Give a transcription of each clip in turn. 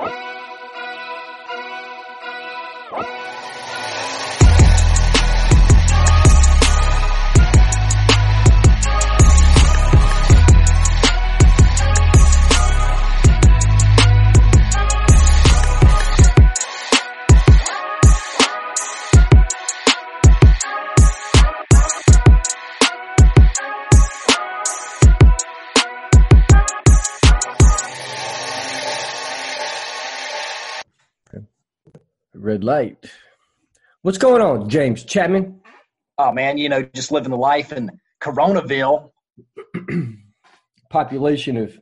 Oh! Red light. What's going on, James Chapman? Oh man, you know, just living the life in Coronaville. Population of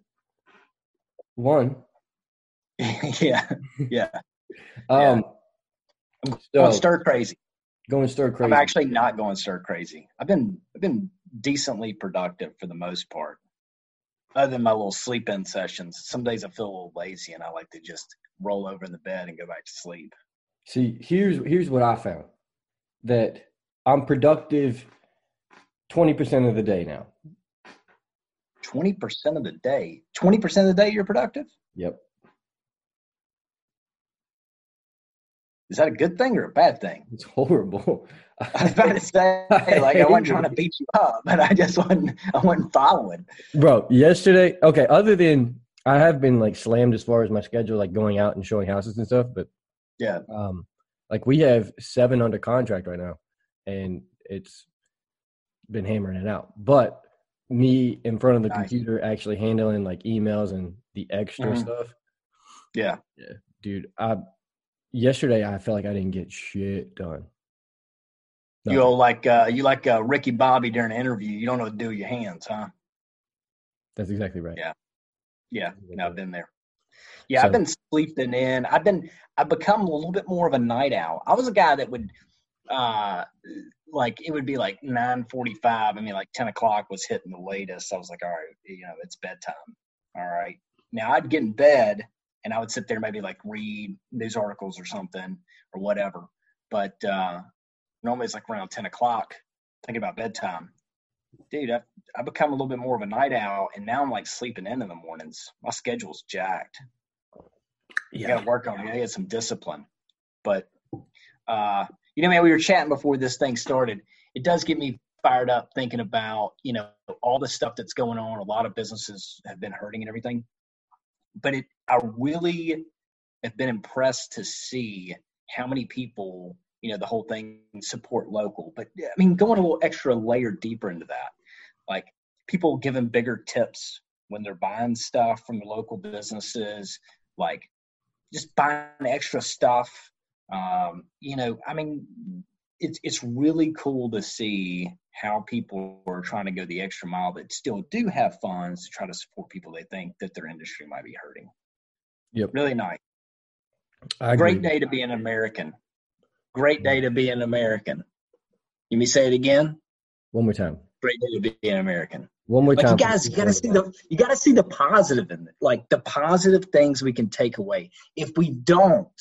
one. yeah, yeah. Um, I'm so, going stir crazy. going stir crazy. I'm actually not going stir crazy. I've been I've been decently productive for the most part. Other than my little sleep in sessions. Some days I feel a little lazy and I like to just roll over in the bed and go back to sleep. See, here's here's what I found that I'm productive twenty percent of the day now. Twenty percent of the day. Twenty percent of the day you're productive? Yep. Is that a good thing or a bad thing? It's horrible. I was about to say, like, I wasn't trying to beat you up, but I just wasn't, I wasn't following. Bro, yesterday, okay, other than I have been like slammed as far as my schedule, like going out and showing houses and stuff, but Yeah. um, like we have seven under contract right now, and it's been hammering it out. But me in front of the Nice. computer actually handling like emails and the extra Mhm. stuff, Yeah. Yeah. Dude. I yesterday I felt like I didn't get shit done. You Nothing. go like, uh, you like uh, Ricky Bobby during an interview. You don't know what to do with your hands, huh? That's exactly right. Yeah. Yeah. No, I've been there. Yeah, So- I've been sleeping in. I've been I've become a little bit more of a night owl. I was a guy that would uh like it would be like nine forty five. I mean like ten o'clock was hitting the latest. I was like, all right, you know, it's bedtime. All right. Now I'd get in bed and I would sit there maybe like read news articles or something or whatever. But uh normally it's like around ten o'clock, thinking about bedtime. Dude, I've I've become a little bit more of a night owl, and now I'm like sleeping in in the mornings. My schedule's jacked. You got to work on it. You gotta some discipline. But uh, you know, man, we were chatting before this thing started. It does get me fired up thinking about you know all the stuff that's going on. A lot of businesses have been hurting and everything. But it, I really have been impressed to see how many people, you know, the whole thing support local. But I mean, going a little extra layer deeper into that, like people giving bigger tips when they're buying stuff from the local businesses, like just buying extra stuff. Um, you know, I mean, it's it's really cool to see how people are trying to go the extra mile that still do have funds to try to support people they think that their industry might be hurting. Yep. Really nice. Great day to be an American. Great day to be an American. You me say it again? One more time. Great day to be an American. One more Like time. you guys, you gotta see the you gotta see the positive in it. Like the positive things we can take away. If we don't,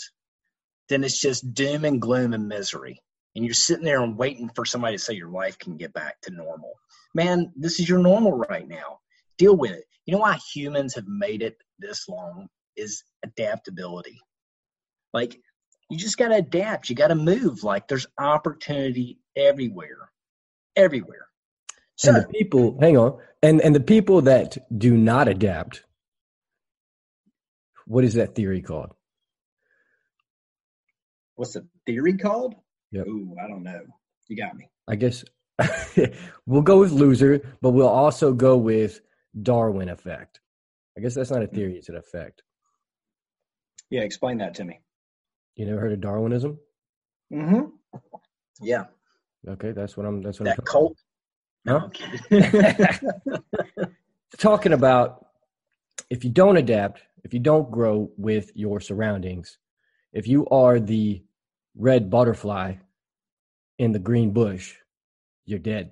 then it's just doom and gloom and misery. And you're sitting there and waiting for somebody to say your life can get back to normal. Man, this is your normal right now. Deal with it. You know why humans have made it this long is adaptability. Like you just gotta adapt. You gotta move. Like there's opportunity everywhere. Everywhere. So and the people, hang on, and and the people that do not adapt. What is that theory called? what's the theory called? Yep. Ooh, I don't know. You got me. I guess we'll go with loser, but we'll also go with Darwin effect. I guess that's not a hmm. theory; it's an effect. Yeah, explain that to me. You never heard of Darwinism? Mm-hmm. Yeah, Okay, that's what I'm. That's what that I'm cult. No, Huh? Talking about. If you don't adapt, if you don't grow with your surroundings, if you are the red butterfly in the green bush, you're dead.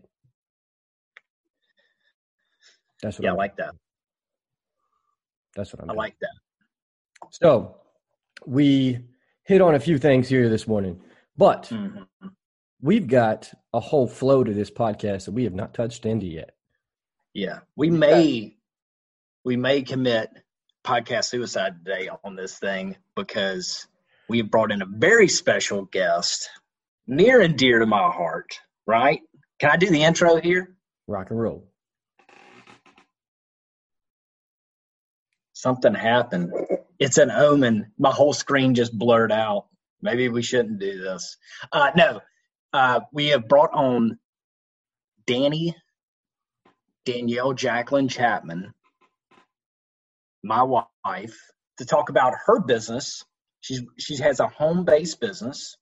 That's what yeah, I I'm, like that. that's what I'm. I doing. like that. So we hit on a few things here this morning, but Mhm. we've got a whole flow to this podcast that we have not touched into yet. Yeah, we may we may commit podcast suicide today on this thing because we have brought in a very special guest, near and dear to my heart. Right? Can I do the intro here? Rock and roll. Something happened. It's an omen. My whole screen just blurred out. Maybe we shouldn't do this. Uh, no, uh, we have brought on Danny, Danielle Jacqueline Chapman, my wife, to talk about her business. She's she has a home based business,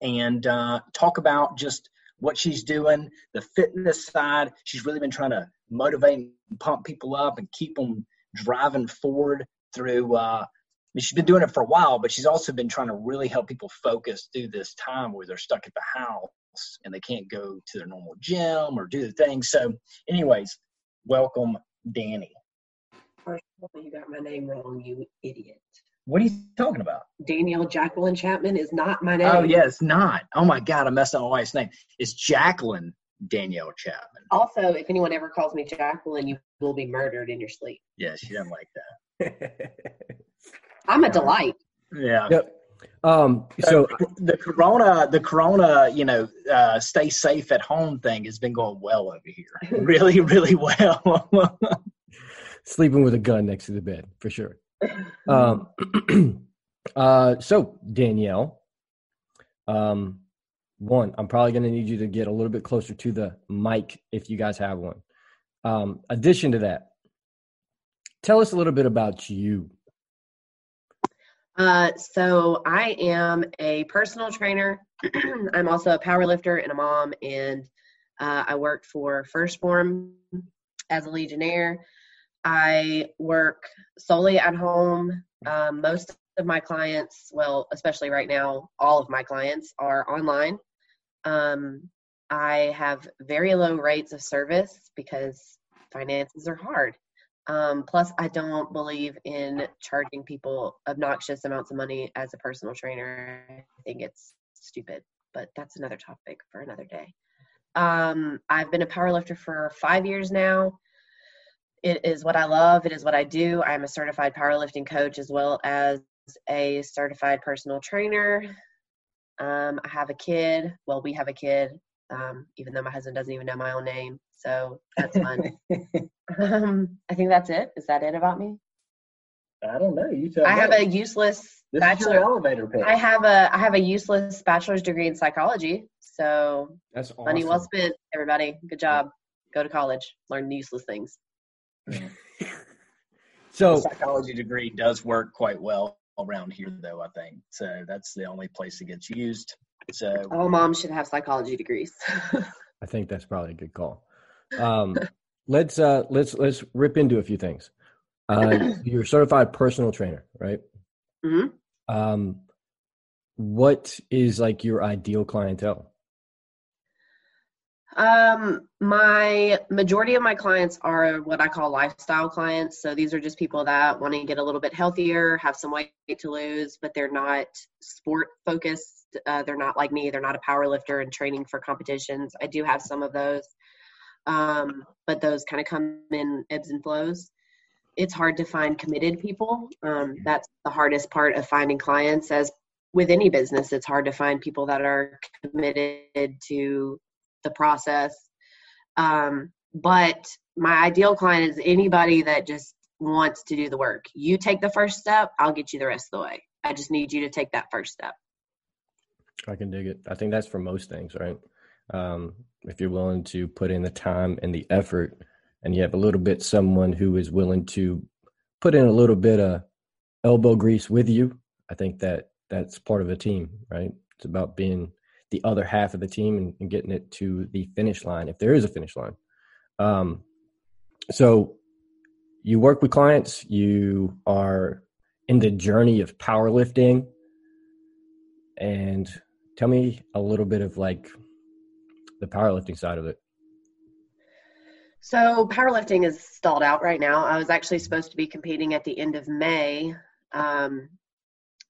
and uh, talk about just what she's doing, the fitness side. She's really been trying to motivate and pump people up and keep them driving forward through. Uh, I mean, she's been doing it for a while, but she's also been trying to really help people focus through this time where they're stuck at the house and they can't go to their normal gym or do the things. So, anyways, welcome, Danny. First of all, you got my name wrong, you idiot. What are you talking about? Danielle Jacqueline Chapman is not my name. Oh, yeah, it's not. Oh, my God, I messed up my wife's name. It's Jacqueline Danielle Chapman. Also, if anyone ever calls me Jacqueline, you will be murdered in your sleep. Yeah, she doesn't like that. I'm a delight. Yeah. Yep. Um, so the corona, the corona, you know, uh, stay safe at home thing has been going well over here. really, really well. sleeping with a gun next to the bed for sure. Um, uh, so Danielle, um, one, I'm probably going to need you to get a little bit closer to the mic if you guys have one. Um, addition to that, tell us a little bit about you. Uh, so I am a personal trainer. I'm also a power lifter and a mom, and uh, I worked for 1st Phorm as a Legionnaire. I work solely at home. Um, most of my clients, well, especially right now, all of my clients are online. Um, I have very low rates of service because finances are hard. Um, plus, I don't believe in charging people obnoxious amounts of money as a personal trainer. I think it's stupid, but that's another topic for another day. Um, I've been a powerlifter for five years now. It is what I love. It is what I do. I'm a certified powerlifting coach as well as a certified personal trainer. Um, I have a kid. Well, we have a kid, um, even though my husband doesn't even know my own name. So that's fun. um, I think that's it. Is that it about me? I don't know. You tell I me. have a useless this bachelor. is your elevator pitch. I have a I have a useless bachelor's degree in psychology. So That's awesome. money well spent, everybody. Good job. Go to college. Learn useless things. So the psychology degree does work quite well around here, though. I think so. That's the only place it gets used. So All moms should have psychology degrees. I think that's probably a good call. Um, let's uh, let's let's rip into a few things. Uh, you're a certified personal trainer, right? hmm Um, what is like your ideal clientele? Um, my majority of my clients are what I call lifestyle clients. So these are just people that want to get a little bit healthier, have some weight to lose, but they're not sport focused. Uh, they're not like me. They're not a power lifter and training for competitions. I do have some of those, um, but those kind of come in ebbs and flows. It's hard to find committed people. Um, that's the hardest part of finding clients. As with any business, it's hard to find people that are committed to the process. Um, but my ideal client is anybody that just wants to do the work. You take the first step, I'll get you the rest of the way. I just need you to take that first step. I can dig it. I think that's for most things, right? Um, if you're willing to put in the time and the effort, and you have a little bit someone who is willing to put in a little bit of elbow grease with you, I think that that's part of a team, right? It's about being the other half of the team and, and getting it to the finish line, if there is a finish line. Um, so you work with clients, you are in the journey of powerlifting, and tell me a little bit of like the powerlifting side of it. So powerlifting is stalled out right now. I was actually supposed to be competing at the end of May, um,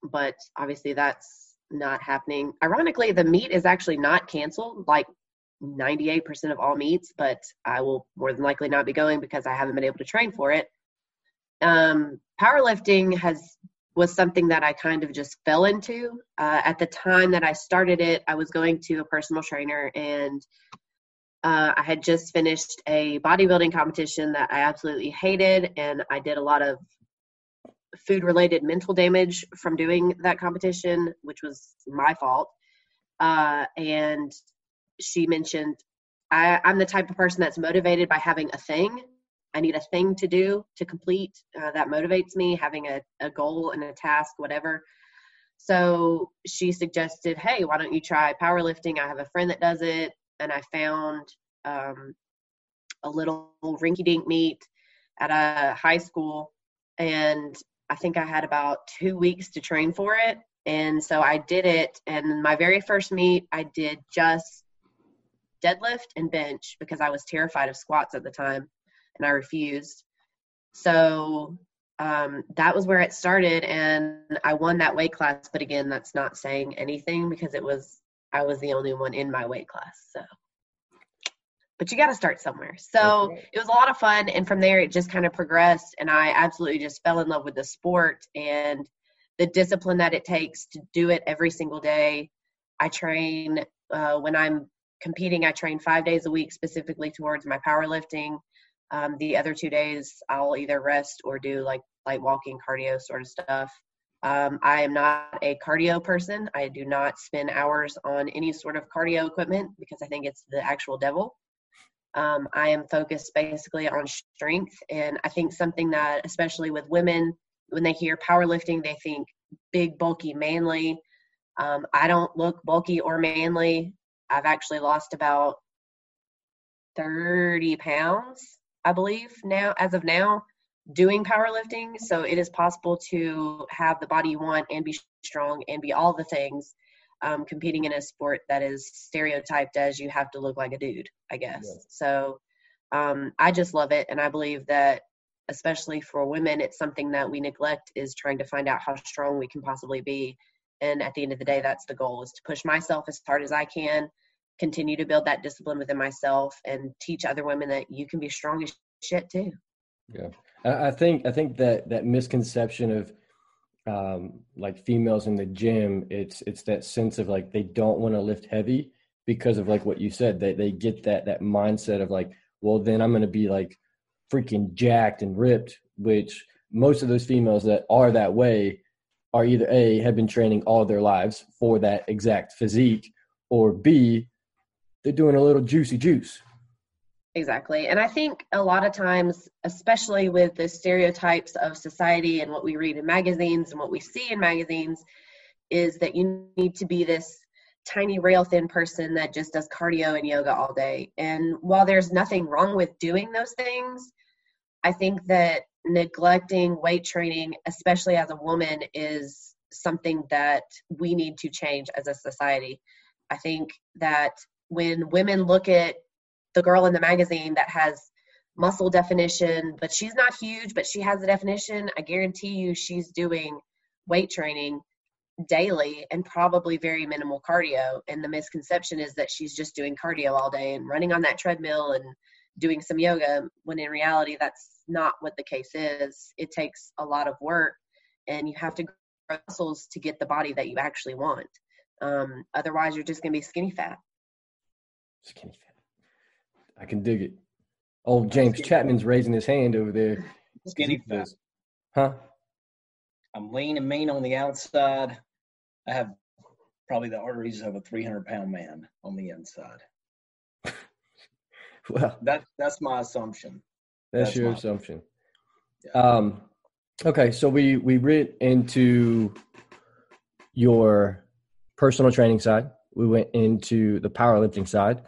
but obviously that's not happening. Ironically, the meet is actually not canceled, like 98% of all meets, but I will more than likely not be going because I haven't been able to train for it. um, powerlifting has was something that I kind of just fell into. Uh, at the time that I started it, I was going to a personal trainer and uh, I had just finished a bodybuilding competition that I absolutely hated, and I did a lot of food related mental damage from doing that competition, which was my fault. Uh, and she mentioned, I, I'm the type of person that's motivated by having a thing. I need a thing to do to complete uh, that motivates me, having a, a goal and a task, whatever. So she suggested, hey, why don't you try powerlifting? I have a friend that does it. And I found um, a little rinky dink meet at a high school. And I think I had about two weeks to train for it. And so I did it. And my very first meet, I did just deadlift and bench because I was terrified of squats at the time and I refused. So um, that was where it started. And I won that weight class. But again, that's not saying anything because it was, I was the only one in my weight class. So but you got to start somewhere. So okay. it was a lot of fun. And from there, it just kind of progressed. And I absolutely just fell in love with the sport and the discipline that it takes to do it every single day. I train uh, when I'm competing, I train five days a week specifically towards my powerlifting. Um, the other two days, I'll either rest or do like light walking, cardio sort of stuff. Um, I am not a cardio person. I do not spend hours on any sort of cardio equipment because I think it's the actual devil. Um, I am focused basically on strength. And I think something that, especially with women, when they hear powerlifting, they think big, bulky, manly. Um, I don't look bulky or manly. I've actually lost about 30 pounds, I believe, now, as of now, doing powerlifting. So it is possible to have the body you want and be strong and be all the things um, competing in a sport that is stereotyped as you have to look like a dude, I guess. Yeah. So um, I just love it. And I believe that, especially for women, it's something that we neglect is trying to find out how strong we can possibly be. And at the end of the day, that's the goal is to push myself as hard as I can, continue to build that discipline within myself and teach other women that you can be strong as shit too. Yeah. I think, I think that, that misconception of, um, like females in the gym, it's it's that sense of like they don't want to lift heavy because of like what you said. They they get that that mindset of like, well, then I'm gonna be like freaking jacked and ripped, which most of those females that are that way are either A, have been training all their lives for that exact physique, or B, they're doing a little juicy juice. Exactly. And I think a lot of times, especially with the stereotypes of society and what we read in magazines and what we see in magazines, is that you need to be this tiny, rail thin person that just does cardio and yoga all day. And while there's nothing wrong with doing those things, I think that neglecting weight training, especially as a woman, is something that we need to change as a society. I think that when women look at the girl in the magazine that has muscle definition, but she's not huge, but she has the definition. I guarantee you she's doing weight training daily and probably very minimal cardio. And the misconception is that she's just doing cardio all day and running on that treadmill and doing some yoga, when in reality, that's not what the case is. It takes a lot of work and you have to grow muscles to get the body that you actually want. Um, otherwise, you're just going to be skinny fat. Skinny fat. I can dig it. Old James Chapman's raising his hand over there. Skinny fat. Huh? I'm lean and mean on the outside. I have probably the arteries of a 300 pound man on the inside. well, that that's my assumption. That's, that's your assumption. Yeah. Um, okay, so we we went into your personal training side. We went into the powerlifting side,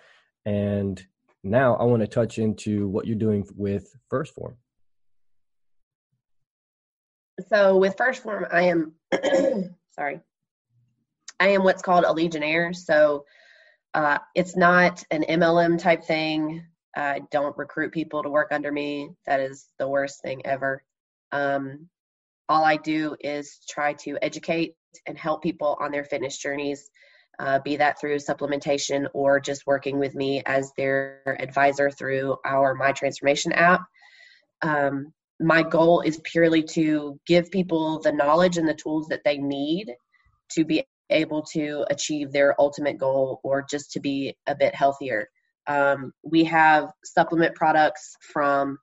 and now I want to touch into what you're doing with 1st Phorm So with 1st Phorm I am sorry, I am what's called a Legionnaire. So uh, it's not an MLM type thing. I don't recruit people to work under me. That is the worst thing ever. Um, all I do is try to educate and help people on their fitness journeys uh, be that through supplementation or just working with me as their advisor through our My Transformation app. Um, my goal is purely to give people the knowledge and the tools that they need to be able to achieve their ultimate goal or just to be a bit healthier. Um, we have supplement products from,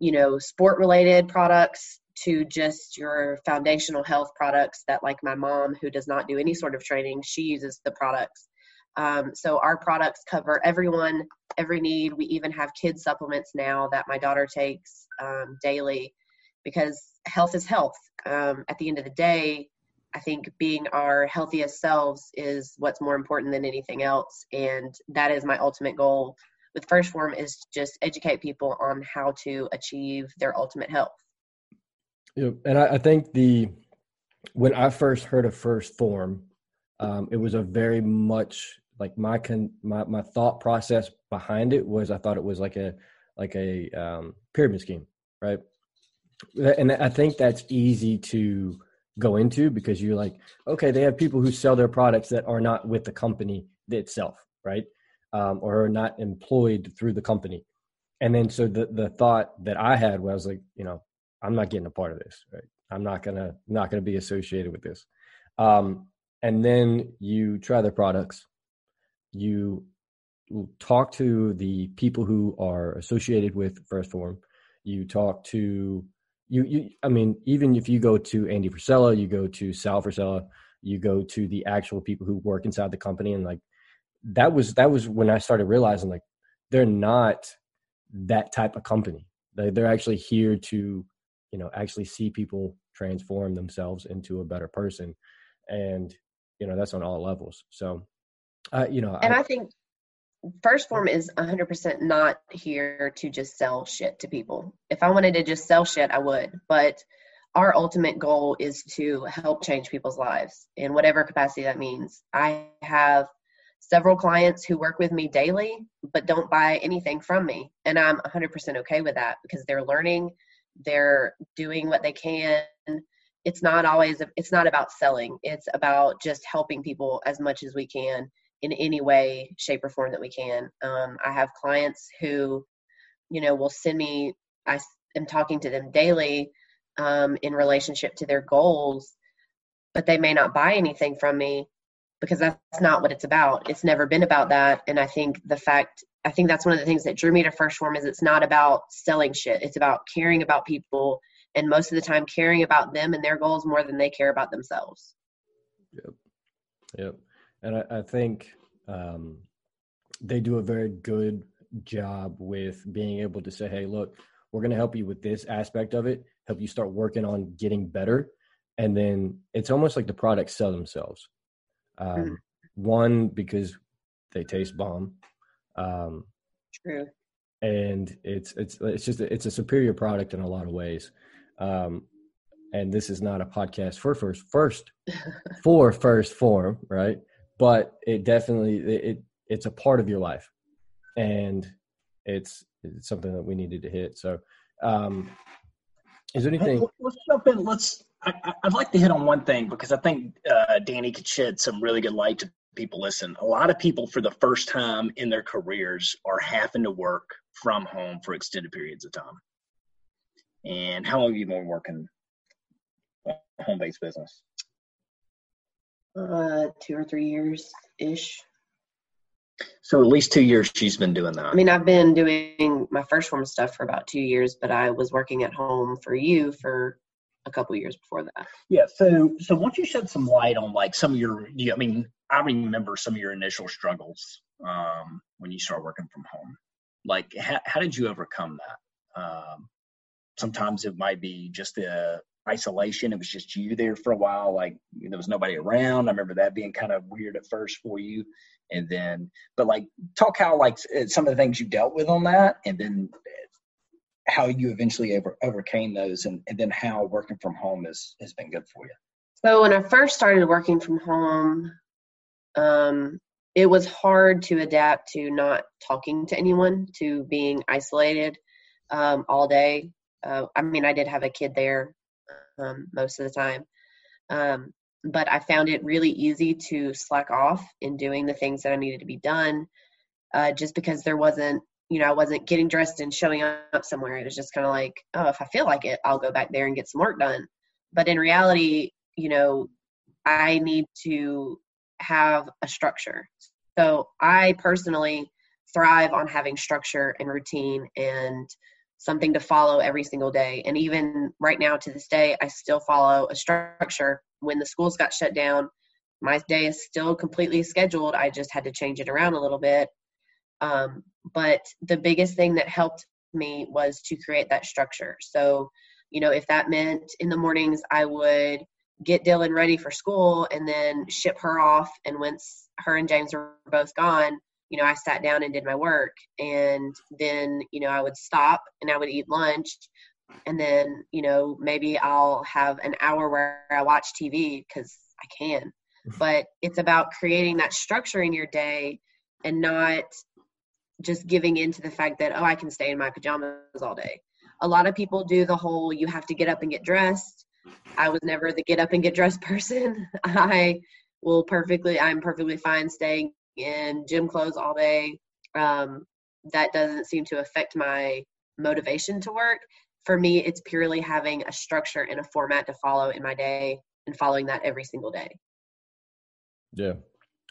you know, sport related products to just your foundational health products that, like my mom, who does not do any sort of training, she uses the products. Um, so our products cover everyone, every need. We even have kids supplements now that my daughter takes um, daily because health is health. Um, at the end of the day, I think being our healthiest selves is what's more important than anything else. And that is my ultimate goal with 1st Phorm is just educate people on how to achieve their ultimate health. Yeah, and I, I think the when I first heard of 1st Phorm, um, it was a very much like my con my my thought process behind it was I thought it was like a like a um, pyramid scheme, right? And I think that's easy to go into because you're like, okay, they have people who sell their products that are not with the company itself, right? Um, or are not employed through the company. And then so the the thought that I had was like, you know, I'm not getting a part of this, right? I'm not gonna not gonna be associated with this. Um, and then you try their products, you talk to the people who are associated with 1st Phorm, you talk to you you I mean, even if you go to Andy Frisella, you go to Sal Frisella, you go to the actual people who work inside the company and like that was that was when I started realizing like they're not that type of company. They they're actually here to, you know, actually see people transform themselves into a better person. And, you know, that's on all levels. So uh, you know, and I, I think 1st Phorm is 100% not here to just sell shit to people. If I wanted to just sell shit, I would. But our ultimate goal is to help change people's lives in whatever capacity that means. I have several clients who work with me daily but don't buy anything from me. And I'm 100% okay with that because they're learning, they're doing what they can. It's not always, it's not about selling, it's about just helping people as much as we can in any way, shape, or form that we can. Um, I have clients who, you know, will send me, I am talking to them daily um, in relationship to their goals, but they may not buy anything from me because that's not what it's about. It's never been about that. And I think the fact, I think that's one of the things that drew me to 1st Phorm is it's not about selling shit. It's about caring about people and most of the time caring about them and their goals more than they care about themselves. Yep. Yep and I, I think um, they do a very good job with being able to say, "Hey, look, we're going to help you with this aspect of it, help you start working on getting better," and then it's almost like the products sell themselves. Um, mm. One because they taste bomb. Um, True. And it's it's it's just it's a superior product in a lot of ways. Um, and this is not a podcast for first first for 1st Phorm, right? but it definitely it it's a part of your life, and it's it's something that we needed to hit. So, um, is there anything? Hey, let's jump in. Let's. I, would like to hit on one thing because I think uh, Danny could shed some really good light to people listen. A lot of people, for the first time in their careers, are having to work from home for extended periods of time. And how long have you been working a home based business? uh, two or three years ish. So at least two years she's been doing that. I mean, I've been doing my 1st Phorm stuff for about two years, but I was working at home for you for a couple years before that. Yeah. So, so once you shed some light on like some of your, you, I mean, I remember some of your initial struggles um, when you start working from home. Like, how, how did you overcome that? Um, sometimes it might be just the isolation. It was just you there for a while. Like there was nobody around. I remember that being kind of weird at first for you. And then, but like talk how like some of the things you dealt with on that and then how you eventually over, overcame those and, and then how working from home has, has been good for you. So when I first started working from home, um, it was hard to adapt to not talking to anyone, to being isolated um, all day. Uh, I mean, I did have a kid there um, most of the time. Um, but I found it really easy to slack off in doing the things that I needed to be done, uh, just because there wasn't you know, I wasn't getting dressed and showing up somewhere. It was just kind of like, oh, if I feel like it, I'll go back there and get some work done. But in reality, you know, I need to have a structure. So I personally thrive on having structure and routine and something to follow every single day. And even right now to this day, I still follow a structure. When the schools got shut down, my day is still completely scheduled. I just had to change it around a little bit. Um, but the biggest thing that helped me was to create that structure. So, you know, if that meant in the mornings I would get Dylan ready for school and then ship her off, and once her and James were both gone, you know, I sat down and did my work. And then, you know, I would stop and I would eat lunch. And then, you know, maybe I'll have an hour where I watch TV because I can. But it's about creating that structure in your day and not just giving in to the fact that, oh, I can stay in my pajamas all day. A lot of people do the whole you have to get up and get dressed. I was never the get up and get dressed person. I will perfectly, I'm perfectly fine staying in gym clothes all day. Um, that doesn't seem to affect my motivation to work. For me, it's purely having a structure and a format to follow in my day and following that every single day. Yeah,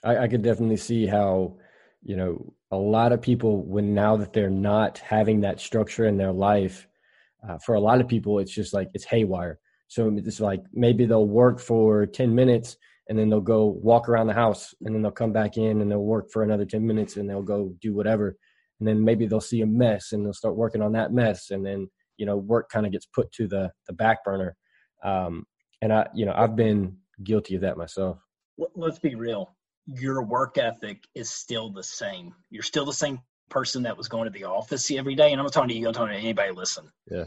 I, I could definitely see how, you know, a lot of people, when now that they're not having that structure in their life, uh, for a lot of people, it's just like it's haywire. So it's like maybe they'll work for 10 minutes and then they'll go walk around the house and then they'll come back in and they'll work for another 10 minutes and they'll go do whatever. And then maybe they'll see a mess and they'll start working on that mess and then you know work kind of gets put to the the back burner. Um, and i you know i've been guilty of that myself. Let's be real your work ethic is still the same you're still the same person that was going to the office every day and i'm not talking to you i'm talking to anybody listen yeah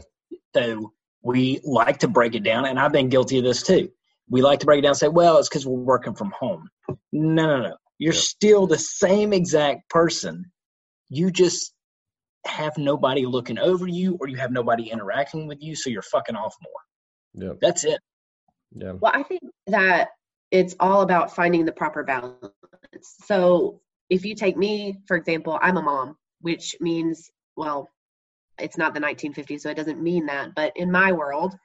so we like to break it down and i've been guilty of this too we like to break it down and say, well, it's because we're working from home. No, no, no. You're yep. still the same exact person. You just have nobody looking over you or you have nobody interacting with you, so you're fucking off more. Yeah. That's it. Yeah. Well, I think that it's all about finding the proper balance. So if you take me, for example, I'm a mom, which means, well, it's not the 1950s, so it doesn't mean that. But in my world,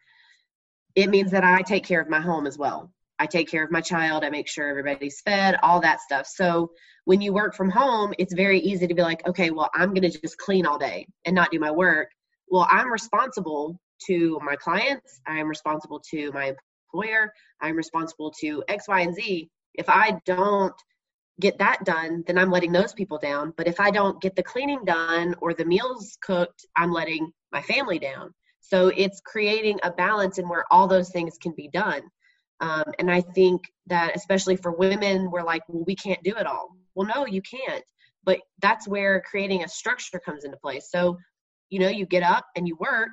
it means that I take care of my home as well. I take care of my child, I make sure everybody's fed, all that stuff. So when you work from home, it's very easy to be like, okay, well, I'm going to just clean all day and not do my work. Well, I'm responsible to my clients, I'm responsible to my employer, I'm responsible to X, Y, and Z. If I don't get that done, then I'm letting those people down. But if I don't get the cleaning done or the meals cooked, I'm letting my family down. So it's creating a balance in where all those things can be done. Um, and I think that especially for women, we're like, well, we can't do it all. Well, no, you can't. But that's where creating a structure comes into place. So, you know, you get up and you work,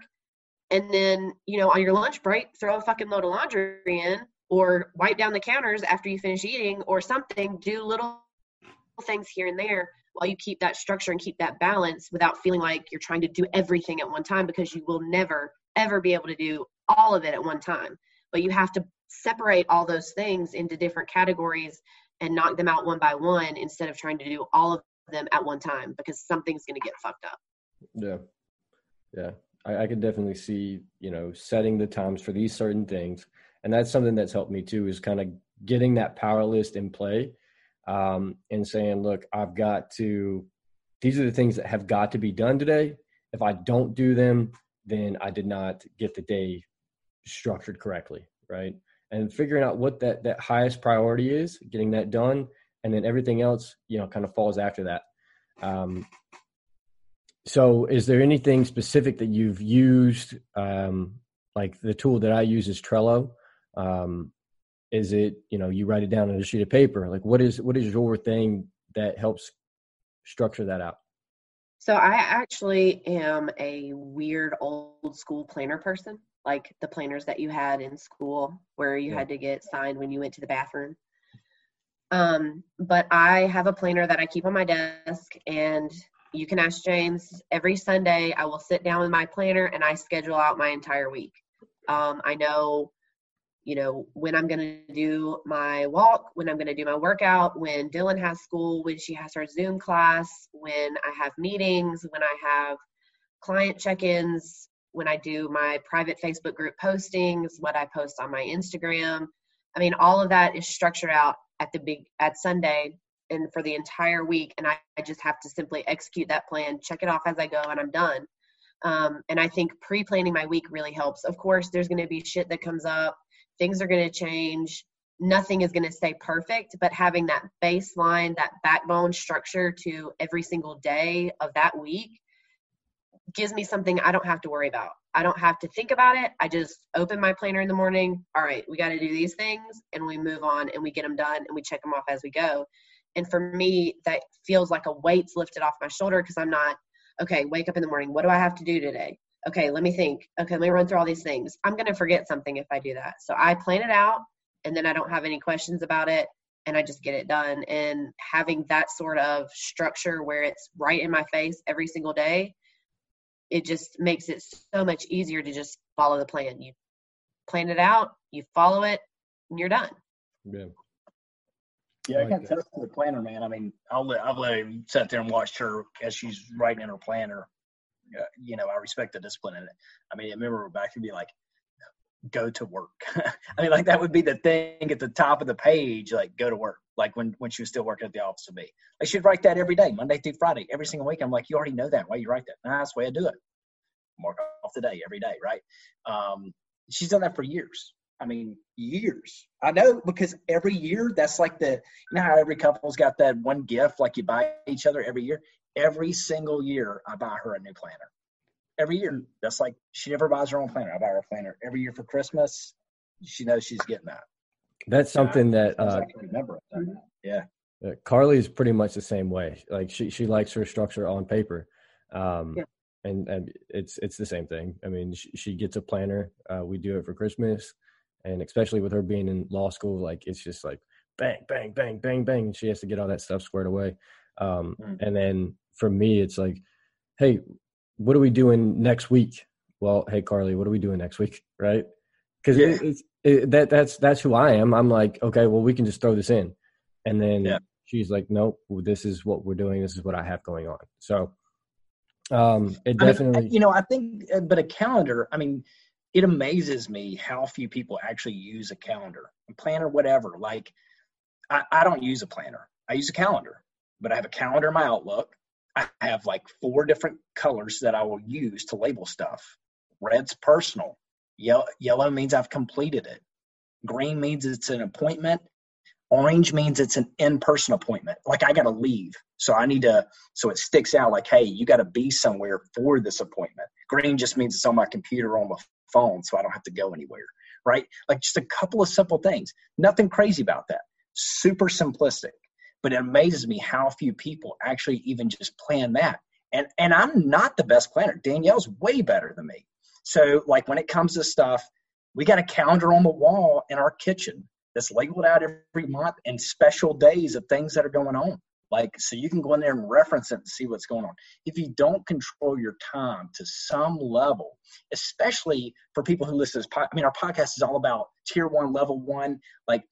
and then, you know, on your lunch break, throw a fucking load of laundry in, or wipe down the counters after you finish eating, or something. Do little things here and there while you keep that structure and keep that balance without feeling like you're trying to do everything at one time because you will never ever be able to do all of it at one time. But you have to separate all those things into different categories and knock them out one by one instead of trying to do all of them at one time because something's going to get fucked up. Yeah. Yeah I, I can definitely see you know setting the times for these certain things and that's something that's helped me too is kind of getting that power list in play um, and saying, look, I've got to, these are the things that have got to be done today. If I don't do them, then I did not get the day structured correctly, right? And figuring out what that that highest priority is, getting that done, and then everything else, you know, kind of falls after that. Um, so, is there anything specific that you've used? Um, like the tool that I use is Trello. Um, is it you know you write it down on a sheet of paper like what is what is your thing that helps structure that out so i actually am a weird old school planner person like the planners that you had in school where you yeah. had to get signed when you went to the bathroom um but i have a planner that i keep on my desk and you can ask james. Every sunday i will sit down with my planner and i schedule out my entire week. Um, i know you know, when I'm going to do my walk, when I'm going to do my workout, when Dylan has school, when she has her Zoom class, when I have meetings, when I have client check ins, when I do my private Facebook group postings, what I post on my Instagram. I mean, all of that is structured out at the big at Sunday and for the entire week, and I, I just have to simply execute that plan, check it off as I go, and I'm done. Um, and I think pre-planning my week really helps. Of course, there's going to be shit that comes up things are going to change nothing is going to stay perfect but having that baseline that backbone structure to every single day of that week gives me something i don't have to worry about i don't have to think about it i just open my planner in the morning all right we got to do these things and we move on and we get them done and we check them off as we go and for me that feels like a weight's lifted off my shoulder because i'm not okay wake up in the morning what do i have to do today okay, let me think. Okay, let me run through all these things. I'm going to forget something if I do that. So I plan it out and then I don't have any questions about it and I just get it done. And having that sort of structure where it's right in my face every single day, it just makes it so much easier to just follow the plan. You plan it out, you follow it, and you're done. Yeah. Yeah, I can test the planner, man. I mean, I'll let I've let him sit there and watch her as she's writing in her planner uh, you know, I respect the discipline in it. I mean, I remember back would be like, go to work. I mean, like that would be the thing at the top of the page, like go to work. Like when, when she was still working at the office with me, like she'd write that every day, Monday through Friday, every single week. I'm like, you already know that. Why you write that? Nah, that's the way I do it. Mark off the day every day. Right. Um, she's done that for years. I mean, years. I know because every year that's like the, you know how every couple's got that one gift, like you buy each other every year every single year I buy her a new planner. Every year. That's like she never buys her own planner. I buy her a planner every year for Christmas. She knows she's getting that. That's something that uh, remember. Yeah. Uh, Carly is pretty much the same way. Like she she likes her structure on paper. Um, yeah. and and it's it's the same thing. I mean, she, she gets a planner. Uh, we do it for Christmas, and especially with her being in law school, like it's just like bang bang bang bang bang. And she has to get all that stuff squared away. Um, mm. And then for me, it's like, hey, what are we doing next week? Well, hey Carly, what are we doing next week? Right? Because yeah. it, it, that that's that's who I am. I'm like, okay, well, we can just throw this in, and then yeah. she's like, nope, this is what we're doing. This is what I have going on. So, um, it definitely, I mean, you know, I think, uh, but a calendar. I mean, it amazes me how few people actually use a calendar, a planner, whatever. Like, I, I don't use a planner. I use a calendar but I have a calendar in my Outlook. I have like four different colors that I will use to label stuff. Red's personal. Yellow, yellow means I've completed it. Green means it's an appointment. Orange means it's an in-person appointment. Like I got to leave, so I need to. So it sticks out. Like, hey, you got to be somewhere for this appointment. Green just means it's on my computer on my phone, so I don't have to go anywhere. Right? Like just a couple of simple things. Nothing crazy about that. Super simplistic but it amazes me how few people actually even just plan that. And and I'm not the best planner. Danielle's way better than me. So like when it comes to stuff, we got a calendar on the wall in our kitchen that's labeled out every month and special days of things that are going on. Like so you can go in there and reference it and see what's going on. If you don't control your time to some level, especially for people who listen to this, I mean, our podcast is all about tier one, level one. Like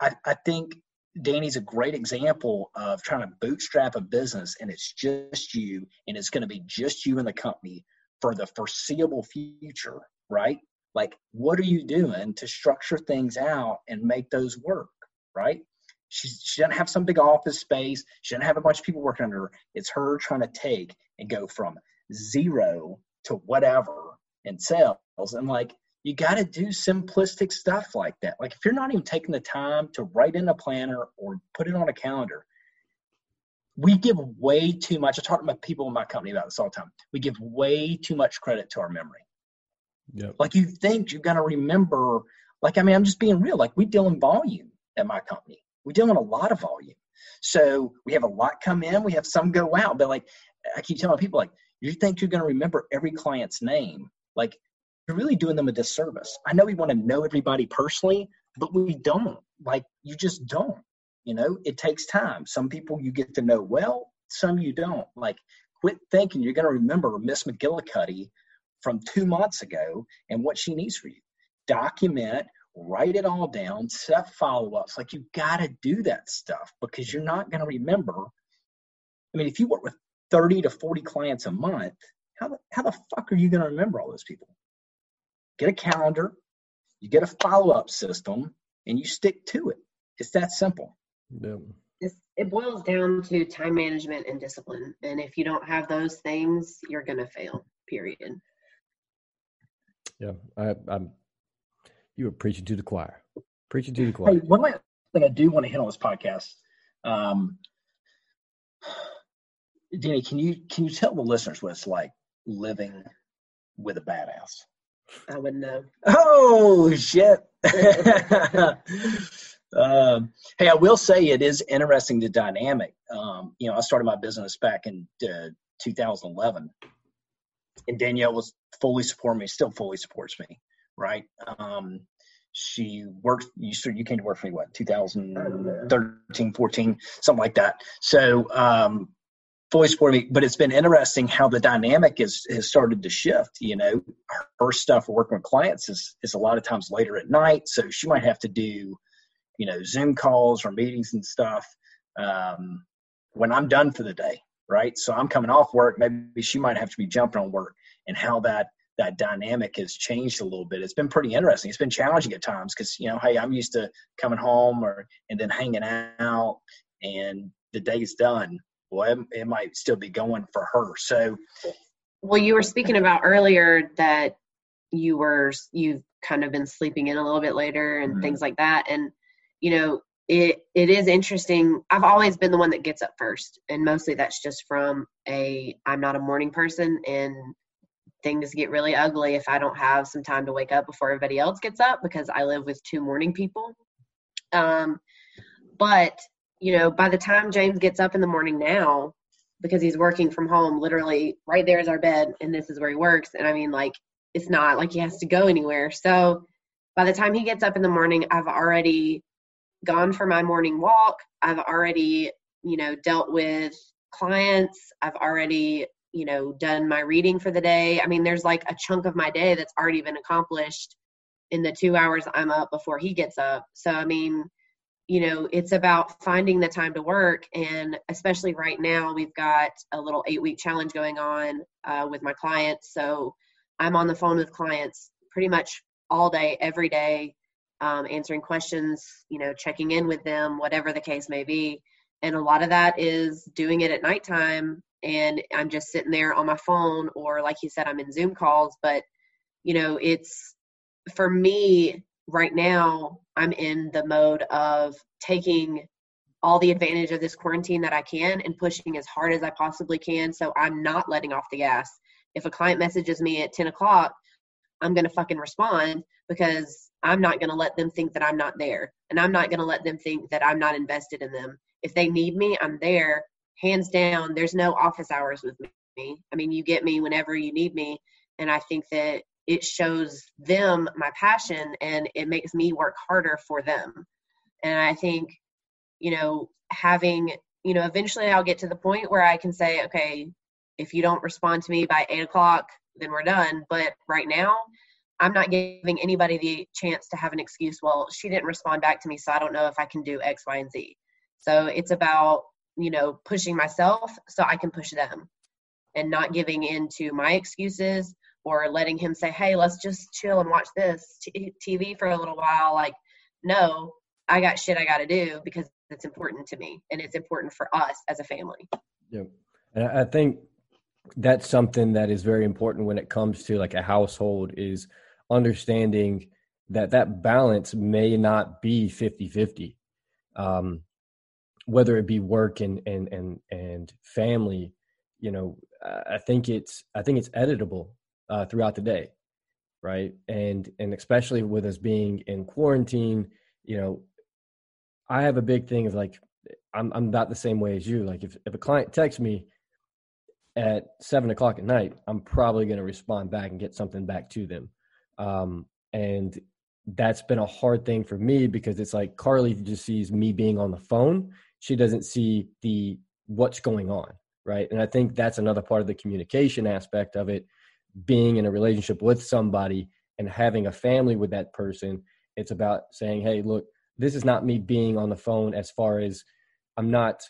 I, I think Danny's a great example of trying to bootstrap a business and it's just you and it's going to be just you and the company for the foreseeable future, right? Like, what are you doing to structure things out and make those work, right? She, she doesn't have some big office space. She doesn't have a bunch of people working under her. It's her trying to take and go from zero to whatever in sales. And like, you got to do simplistic stuff like that. Like if you're not even taking the time to write in a planner or put it on a calendar, we give way too much. I talk to my people in my company about this all the time. We give way too much credit to our memory. Yep. Like you think you're going to remember, like, I mean, I'm just being real. Like we deal in volume at my company. We deal in a lot of volume. So we have a lot come in, we have some go out. But like I keep telling people, like, you think you're going to remember every client's name. Like you're really doing them a disservice. I know we want to know everybody personally, but we don't. Like, you just don't. You know, it takes time. Some people you get to know well, some you don't. Like, quit thinking you're going to remember Miss McGillicuddy from two months ago and what she needs for you. Document, write it all down, set follow ups. Like you got to do that stuff because you're not going to remember. I mean, if you work with 30 to 40 clients a month, how the, how the fuck are you going to remember all those people? Get a calendar, you get a follow up system, and you stick to it. It's that simple. Yeah. It's, it boils down to time management and discipline. And if you don't have those things, you're going to fail, period. Yeah. I, I'm, you were preaching to the choir. Preaching to the choir. Hey, one last thing I do want to hit on this podcast. Um, Dani, can you can you tell the listeners what it's like living with a badass? I wouldn't know. Oh shit! um, hey, I will say it is interesting the dynamic. Um, you know, I started my business back in uh, 2011, and Danielle was fully supporting me, still fully supports me. Right? Um, she worked. You you came to work for me what 2013, 14, something like that. So um, fully supporting me, but it's been interesting how the dynamic is has started to shift. You know, her stuff working with clients is is a lot of times later at night, so she might have to do, you know, Zoom calls or meetings and stuff um, when I'm done for the day, right? So I'm coming off work, maybe she might have to be jumping on work, and how that that dynamic has changed a little bit. It's been pretty interesting. It's been challenging at times because you know, hey, I'm used to coming home or and then hanging out, and the day's done well, it, it might still be going for her. So, well, you were speaking about earlier that you were you've kind of been sleeping in a little bit later and mm-hmm. things like that, and you know it it is interesting. I've always been the one that gets up first, and mostly that's just from a I'm not a morning person, and things get really ugly if I don't have some time to wake up before everybody else gets up because I live with two morning people. Um, but you know, by the time James gets up in the morning now, because he's working from home, literally right there is our bed, and this is where he works. And I mean, like, it's not like he has to go anywhere. So by the time he gets up in the morning, I've already gone for my morning walk. I've already, you know, dealt with clients. I've already, you know, done my reading for the day. I mean, there's like a chunk of my day that's already been accomplished in the two hours I'm up before he gets up. So, I mean, you know it's about finding the time to work and especially right now we've got a little eight week challenge going on uh, with my clients so i'm on the phone with clients pretty much all day every day um, answering questions you know checking in with them whatever the case may be and a lot of that is doing it at nighttime and i'm just sitting there on my phone or like you said i'm in zoom calls but you know it's for me right now I'm in the mode of taking all the advantage of this quarantine that I can and pushing as hard as I possibly can. So I'm not letting off the gas. If a client messages me at 10 o'clock, I'm going to fucking respond because I'm not going to let them think that I'm not there. And I'm not going to let them think that I'm not invested in them. If they need me, I'm there. Hands down, there's no office hours with me. I mean, you get me whenever you need me. And I think that it shows them my passion and it makes me work harder for them. And I think, you know, having, you know, eventually I'll get to the point where I can say, okay, if you don't respond to me by eight o'clock, then we're done. But right now, I'm not giving anybody the chance to have an excuse. Well, she didn't respond back to me, so I don't know if I can do X, Y, and Z. So it's about, you know, pushing myself so I can push them and not giving in to my excuses or letting him say, "Hey, let's just chill and watch this t- TV for a little while." Like, no, I got shit I got to do because it's important to me and it's important for us as a family. Yeah, and I think that's something that is very important when it comes to like a household is understanding that that balance may not be 50-50 um, whether it be work and and and and family you know i think it's i think it's editable uh, throughout the day, right? And and especially with us being in quarantine, you know, I have a big thing of like I'm I'm about the same way as you. Like if if a client texts me at seven o'clock at night, I'm probably going to respond back and get something back to them. Um, and that's been a hard thing for me because it's like Carly just sees me being on the phone. She doesn't see the what's going on, right? And I think that's another part of the communication aspect of it being in a relationship with somebody and having a family with that person It's about saying, hey, look, this is not me being on the phone as far as I'm not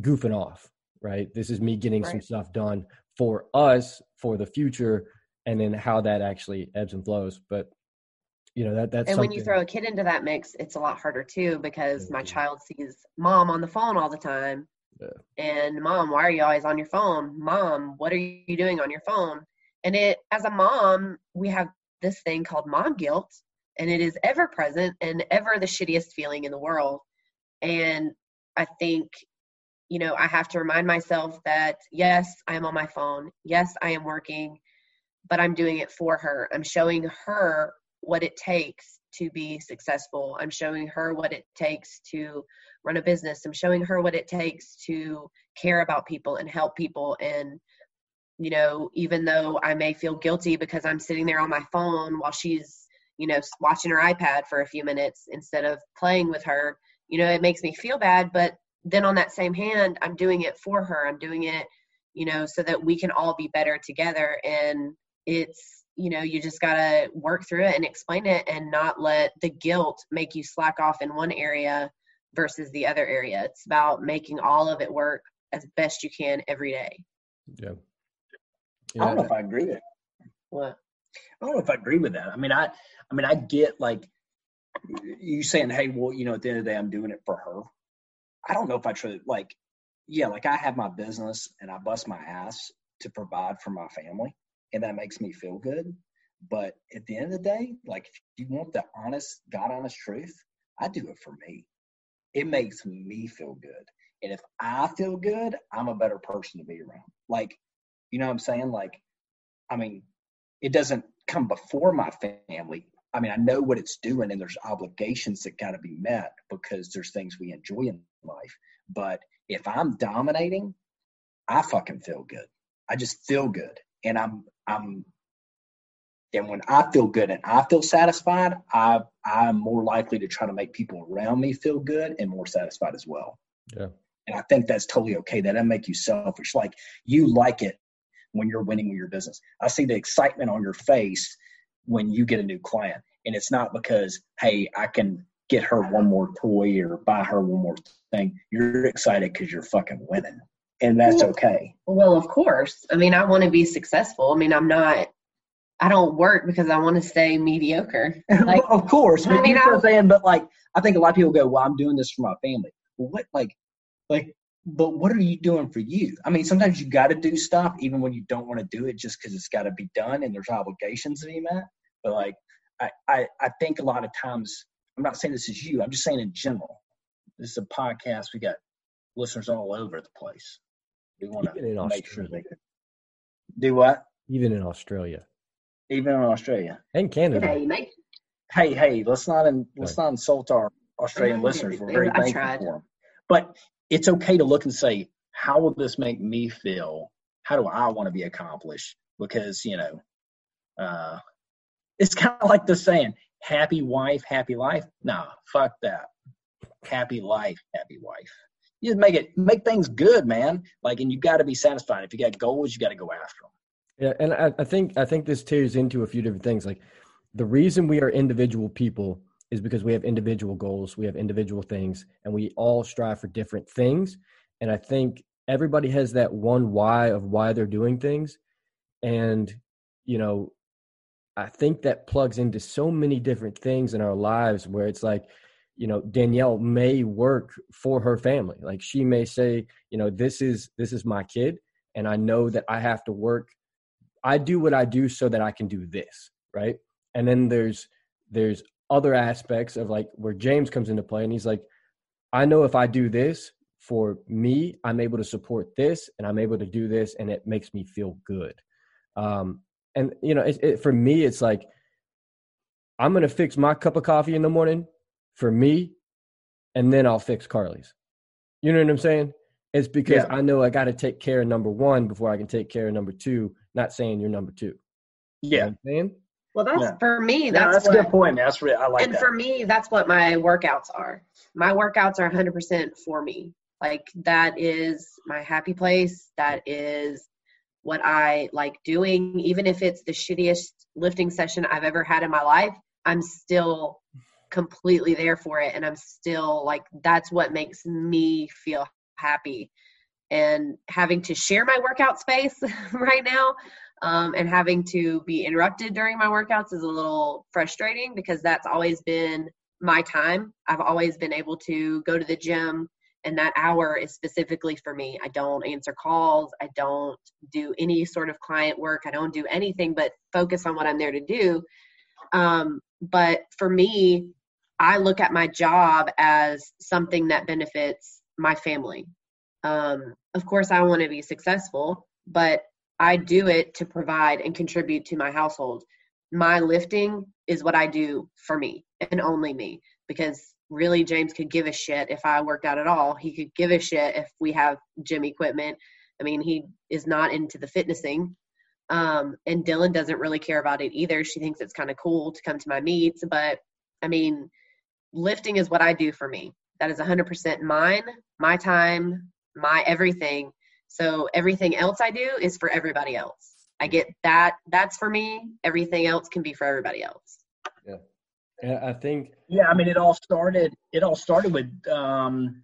goofing off, right? This is me getting right. some stuff done for us for the future and then how that actually ebbs and flows. But you know that that's and when you throw a kid into that mix, it's a lot harder too because mm-hmm. my child sees mom on the phone all the time. Yeah. And mom, why are you always on your phone? Mom, what are you doing on your phone? And it, as a mom, we have this thing called mom guilt, and it is ever present and ever the shittiest feeling in the world. And I think, you know, I have to remind myself that yes, I am on my phone. Yes, I am working, but I'm doing it for her. I'm showing her what it takes to be successful. I'm showing her what it takes to run a business. I'm showing her what it takes to care about people and help people. And, you know, even though I may feel guilty because I'm sitting there on my phone while she's, you know, watching her iPad for a few minutes instead of playing with her, you know, it makes me feel bad. But then on that same hand, I'm doing it for her. I'm doing it, you know, so that we can all be better together. And it's, you know you just got to work through it and explain it and not let the guilt make you slack off in one area versus the other area. It's about making all of it work as best you can every day. Yeah, yeah. i don't know if i agree with what? I don't know if i agree with that. I mean i i mean i get like you saying hey well you know at the end of the day i'm doing it for her. I don't know if i truly like yeah like i have my business and i bust my ass to provide for my family and that makes me feel good. But at the end of the day, like if you want the honest, God honest truth, I do it for me. It makes me feel good. And if I feel good, I'm a better person to be around. Like, you know what I'm saying? Like, I mean, it doesn't come before my family. I mean, I know what it's doing and there's obligations that got to be met because there's things we enjoy in life. But if I'm dominating, I fucking feel good. I just feel good and I'm I'm and when I feel good and I feel satisfied, I I'm more likely to try to make people around me feel good and more satisfied as well. Yeah. And I think that's totally okay. That doesn't make you selfish. Like you like it when you're winning with your business. I see the excitement on your face when you get a new client. And it's not because, hey, I can get her one more toy or buy her one more thing. You're excited because you're fucking winning and that's okay. Well, of course. I mean, I want to be successful. I mean, I'm not. I don't work because I want to stay mediocre. Like, of course, I mean, I'm saying, but like, I think a lot of people go, "Well, I'm doing this for my family." Well, what, like, like, but what are you doing for you? I mean, sometimes you got to do stuff even when you don't want to do it, just because it's got to be done and there's obligations to be met. But like, I, I, I think a lot of times, I'm not saying this is you. I'm just saying in general. This is a podcast. We got listeners all over the place. We want to make Australia. sure they do what? Even in Australia. Even in Australia. And Canada. Hey, hey, hey let's not in, let's not insult our Australian listeners. We're very thankful for them. But it's okay to look and say, how will this make me feel? How do I want to be accomplished? Because, you know, uh, it's kind of like the saying, happy wife, happy life. Nah, fuck that. Happy life, happy wife you just make it make things good, man. Like, and you got to be satisfied. If you got goals, you got to go after them. Yeah, and I, I think I think this tears into a few different things. Like, the reason we are individual people is because we have individual goals, we have individual things, and we all strive for different things. And I think everybody has that one why of why they're doing things, and you know, I think that plugs into so many different things in our lives where it's like you know danielle may work for her family. Like she may say you know this is this is my kid and i know that i have to work. I do what i do so that i can do this right? And then there's there's other aspects of like where james comes into play and he's like i know if i do this for me i'm able to support this and i'm able to do this and it makes me feel good. Um and you know it, it, for me it's like i'm gonna fix my cup of coffee in the morning for me, and then I'll fix Carly's. You know what I'm saying? It's because yeah. I know I got to take care of number one before I can take care of number two. Not saying you're number two. Yeah. You know saying? Well, that's yeah. for me. That's, that's what, a good point. That's really, I like And that. for me, that's what my workouts are. My workouts are 100% for me. Like that is my happy place. That is what I like doing. Even if it's the shittiest lifting session I've ever had in my life, I'm still completely there for it and I'm still like that's what makes me feel happy and having to share my workout space right now um, and having to be interrupted during my workouts is a little frustrating because that's always been my time. I've always been able to go to the gym and that hour is specifically for me. I don't answer calls. I don't do any sort of client work. I don't do anything but focus on what I'm there to do. Um, but for me, I look at my job as something that benefits my family. Um, of course, I want to be successful, but I do it to provide and contribute to my household. My lifting is what I do for me and only me because really James could give a shit if I worked out at all. He could give a shit if we have gym equipment. I mean, he is not into the fitnessing. Um, and Dylan doesn't really care about it either. She thinks it's kind of cool to come to my meets, but I mean, lifting is what I do for me. That is 100% mine, my time, my everything. So everything else I do is for everybody else. I get that that's for me. Everything else can be for everybody else. Yeah. And I think Yeah, I mean it all started it all started with um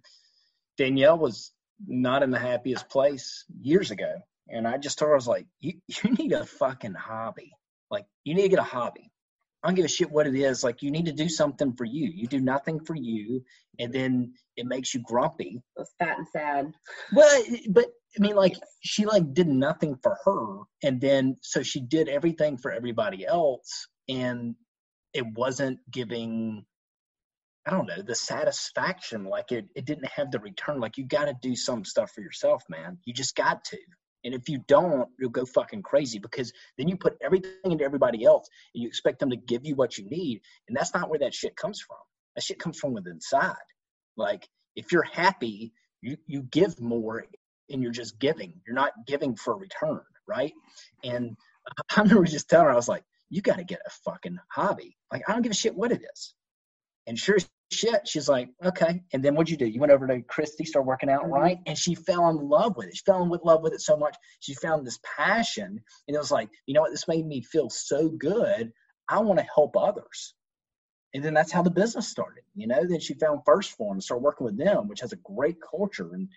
Danielle was not in the happiest place years ago. And I just told her I was like, You you need a fucking hobby. Like you need to get a hobby. I don't give a shit what it is. Like you need to do something for you. You do nothing for you, and then it makes you grumpy. It's fat and sad. Well, but I mean, like she like did nothing for her, and then so she did everything for everybody else, and it wasn't giving. I don't know the satisfaction. Like it, it didn't have the return. Like you got to do some stuff for yourself, man. You just got to. And if you don't, you'll go fucking crazy because then you put everything into everybody else and you expect them to give you what you need. And that's not where that shit comes from. That shit comes from within inside. Like if you're happy, you, you give more and you're just giving. You're not giving for a return, right? And I remember just telling her, I was like, you got to get a fucking hobby. Like, I don't give a shit what it is. And sure as shit, she's like, okay. And then what'd you do? You went over to Christy, started working out, mm-hmm. right? And she fell in love with it. She fell in love with it so much. She found this passion. And it was like, you know what? This made me feel so good. I want to help others. And then that's how the business started. You know, then she found 1st Phorm and started working with them, which has a great culture. And,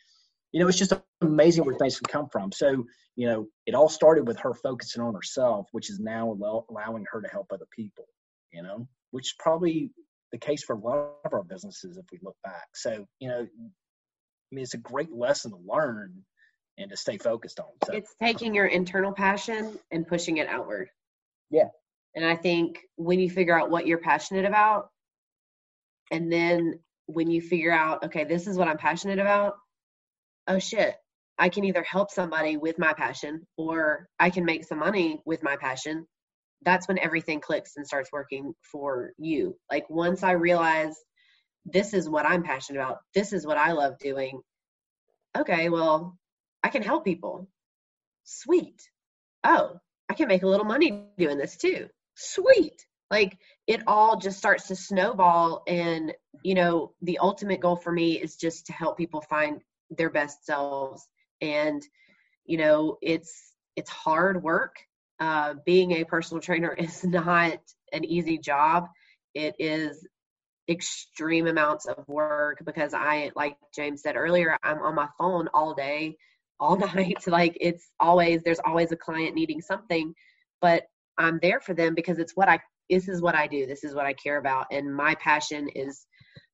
you know, it's just amazing where things can come from. So, you know, it all started with her focusing on herself, which is now allowing her to help other people, you know, which probably the case for a lot of our businesses if we look back. So, you know, I mean, it's a great lesson to learn and to stay focused on. So. It's taking your internal passion and pushing it outward. Yeah. And I think when you figure out what you're passionate about, and then when you figure out, okay, this is what I'm passionate about, oh shit, I can either help somebody with my passion or I can make some money with my passion that's when everything clicks and starts working for you. Like once I realize this is what I'm passionate about, this is what I love doing. Okay, well, I can help people. Sweet. Oh, I can make a little money doing this too. Sweet. Like it all just starts to snowball and you know, the ultimate goal for me is just to help people find their best selves and you know, it's it's hard work uh, being a personal trainer is not an easy job. It is extreme amounts of work because I, like James said earlier, I'm on my phone all day, all night. Like it's always, there's always a client needing something, but I'm there for them because it's what I, this is what I do. This is what I care about. And my passion is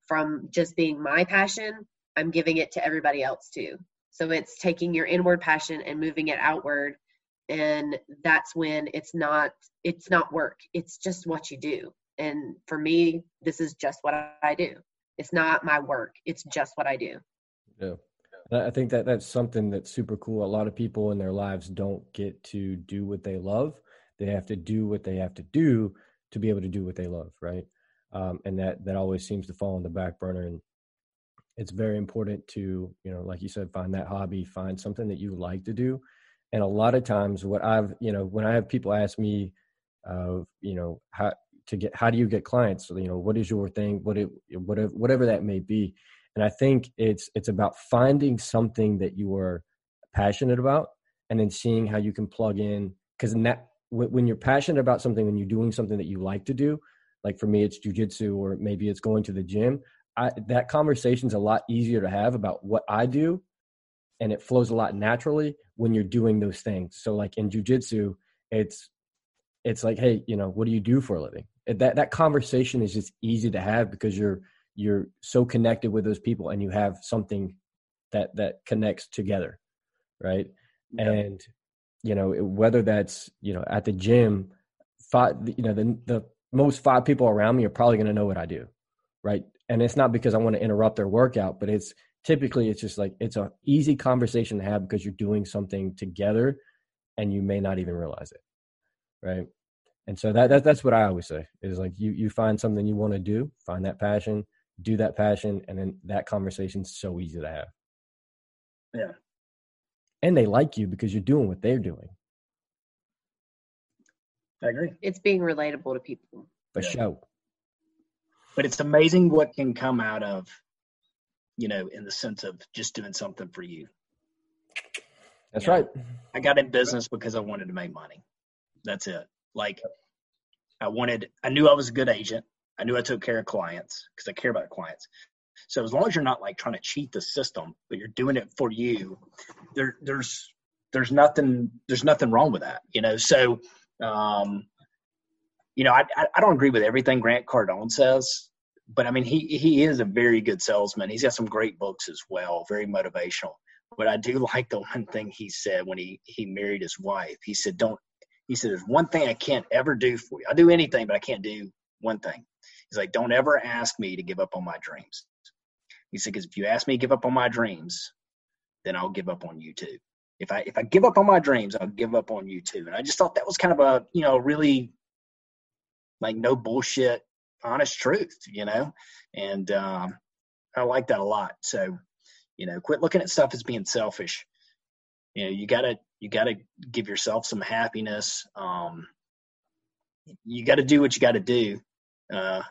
from just being my passion, I'm giving it to everybody else too. So it's taking your inward passion and moving it outward and that's when it's not it's not work. It's just what you do. And for me this is just what i do. It's not my work. It's just what i do. Yeah. I think that that's something that's super cool. A lot of people in their lives don't get to do what they love. They have to do what they have to do to be able to do what they love right? Um, and that that always seems to fall on the back burner. And it's very important to you know like you said find that hobby find something that you like to do and a lot of times what i've you know when i have people ask me uh, you know how to get how do you get clients? So, you know what is your thing? What it whatever whatever that may be. And i think it's it's about finding something that you are passionate about and then seeing how you can plug in. Because that when you're passionate about something when you're doing something that you like to do like for me it's jujitsu or maybe it's going to the gym I, that conversation's a lot easier to have about what i do and it flows a lot naturally when you're doing those things. So like in jujitsu it's it's like hey you know what do you do for a living? That that conversation is just easy to have because you're you're so connected with those people and you have something that that connects together right? Yep. and you know whether that's you know at the gym five you know the the most five people around me are probably going to know what i do right? And it's not because i want to interrupt their workout but it's typically it's just like it's an easy conversation to have because you're doing something together and you may not even realize it right? And so that, that that's what i always say is like you you find something you want to do find that passion do that passion and then that conversation's so easy to have. Yeah. And they like you because you're doing what they're doing. I agree. It's being relatable to people. For yeah. sure. But it's amazing what can come out of you know in the sense of just doing something for you. That's you right. Know, i got in business because i wanted to make money. That's it. Like i wanted i knew i was a good agent. I knew I took care of clients because I care about clients. So as long as you're not like trying to cheat the system, but you're doing it for you, there there's there's nothing there's nothing wrong with that, you know. So um, you know, I I don't agree with everything Grant Cardone says, but I mean he he is a very good salesman. He's got some great books as well, very motivational. But I do like the one thing he said when he he married his wife. He said, "Don't." He said, "There's one thing I can't ever do for you. I do anything, but I can't do one thing. He's like, don't ever ask me to give up on my dreams. He said, because if you ask me to give up on my dreams, then I'll give up on you too. If I if I give up on my dreams, I'll give up on you too. And I just thought that was kind of a you know really like no bullshit, honest truth, you know. And um, I like that a lot. So you know, quit looking at stuff as being selfish. You know, you gotta you gotta give yourself some happiness. Um, you got to do what you got to do uh,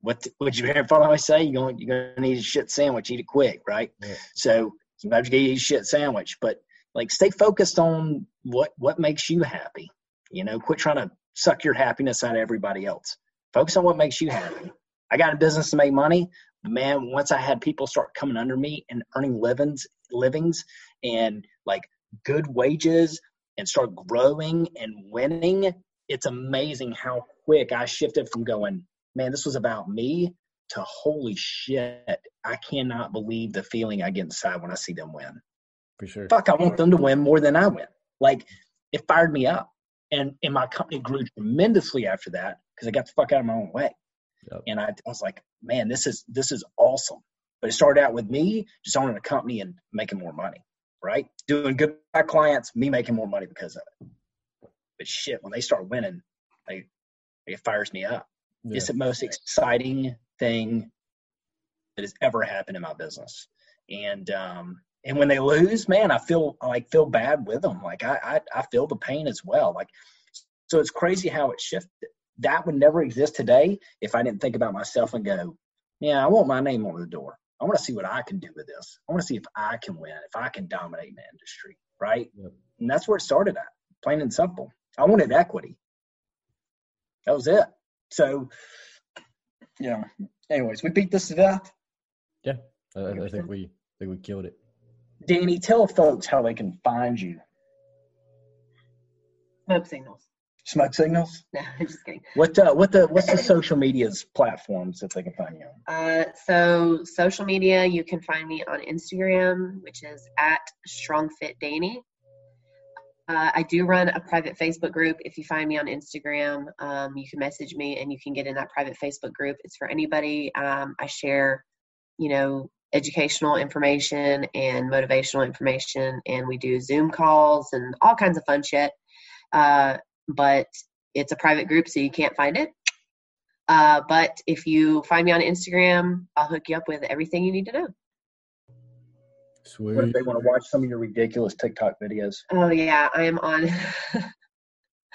what what your grandfather always say? You going you're gonna need a shit sandwich, eat it quick, right? Yeah. So sometimes you get eat a shit sandwich, but like stay focused on what what makes you happy. You know, quit trying to suck your happiness out of everybody else. Focus on what makes you happy. I got a business to make money, man, once I had people start coming under me and earning livings, livings, and like good wages, and start growing and winning, it's amazing how quick I shifted from going man, this was about me to holy shit, I cannot believe the feeling I get inside when I see them win. For sure. Fuck, I want them to win more than I win. Like it fired me up. And and my company grew tremendously after that because I got the fuck out of my own way. Yep. And I, I was like, man, this is this is awesome. But it started out with me just owning a company and making more money, right? Doing good by clients, me making more money because of it. But shit, when they start winning, like it fires me up. Yeah. It's the most exciting thing that has ever happened in my business. And um, and when they lose, man, I feel like feel bad with them. Like I, I I feel the pain as well. Like so, it's crazy how it shifted. That would never exist today if I didn't think about myself and go, yeah, I want my name on the door. I want to see what I can do with this. I want to see if I can win, if I can dominate the industry, right? Yep. And that's where it started at, plain and simple. I wanted equity. That was it. So, yeah. Anyways, we beat this to death. Yeah, I, I think we I think we killed it. Dani, tell folks how they can find you. Smoke signals. Smoke signals? No, I'm just kidding. What uh, what the what's the social media's platforms that they can find you on? Uh, so social media, you can find me on Instagram, which is at StrongFit Dani. Uh, I do run a private Facebook group. If you find me on Instagram, um, you can message me and you can get in that private Facebook group. It's for anybody. Um, I share, you know, educational information and motivational information, and we do Zoom calls and all kinds of fun shit. Uh, but it's a private group, so you can't find it. Uh, but if you find me on Instagram, I'll hook you up with everything you need to know. Sweet. What if they want to watch some of your ridiculous TikTok videos? Oh yeah, I am on.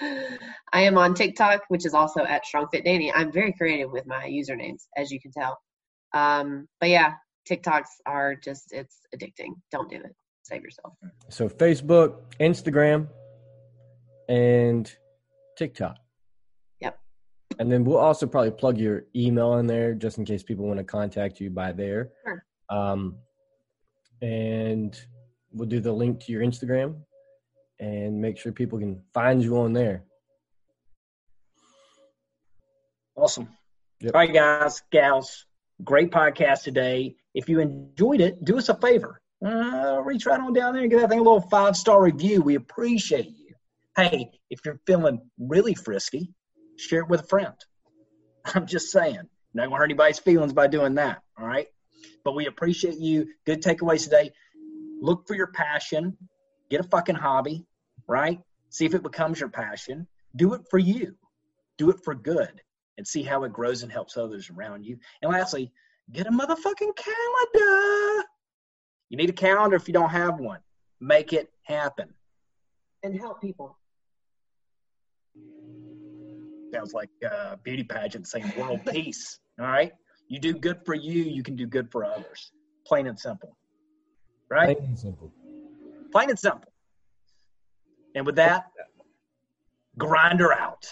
I am on TikTok, which is also at StrongFit Dani. I'm very creative with my usernames, as you can tell. Um, but yeah, TikToks are just it's addicting. Don't do it. Save yourself. So Facebook, Instagram, and TikTok. Yep. And then we'll also probably plug your email in there just in case people want to contact you by there. Sure. Um, and we'll do the link to your Instagram and make sure people can find you on there. Awesome. Yep. All right, guys, gals, great podcast today. If you enjoyed it, do us a favor. Uh, reach right on down there and give that thing a little five star review. We appreciate you. Hey, if you're feeling really frisky, share it with a friend. I'm just saying, not gonna hurt anybody's feelings by doing that. All right. But we appreciate you. Good takeaways today. Look for your passion. Get a fucking hobby, right? See if it becomes your passion. Do it for you. Do it for good and see how it grows and helps others around you. And lastly, get a motherfucking calendar. You need a calendar if you don't have one. Make it happen. And help people. Sounds like a beauty pageant saying world peace. All right. You do good for you, you can do good for others. Plain and simple. Right? Plain and simple. Plain and simple. And with that, grinder out.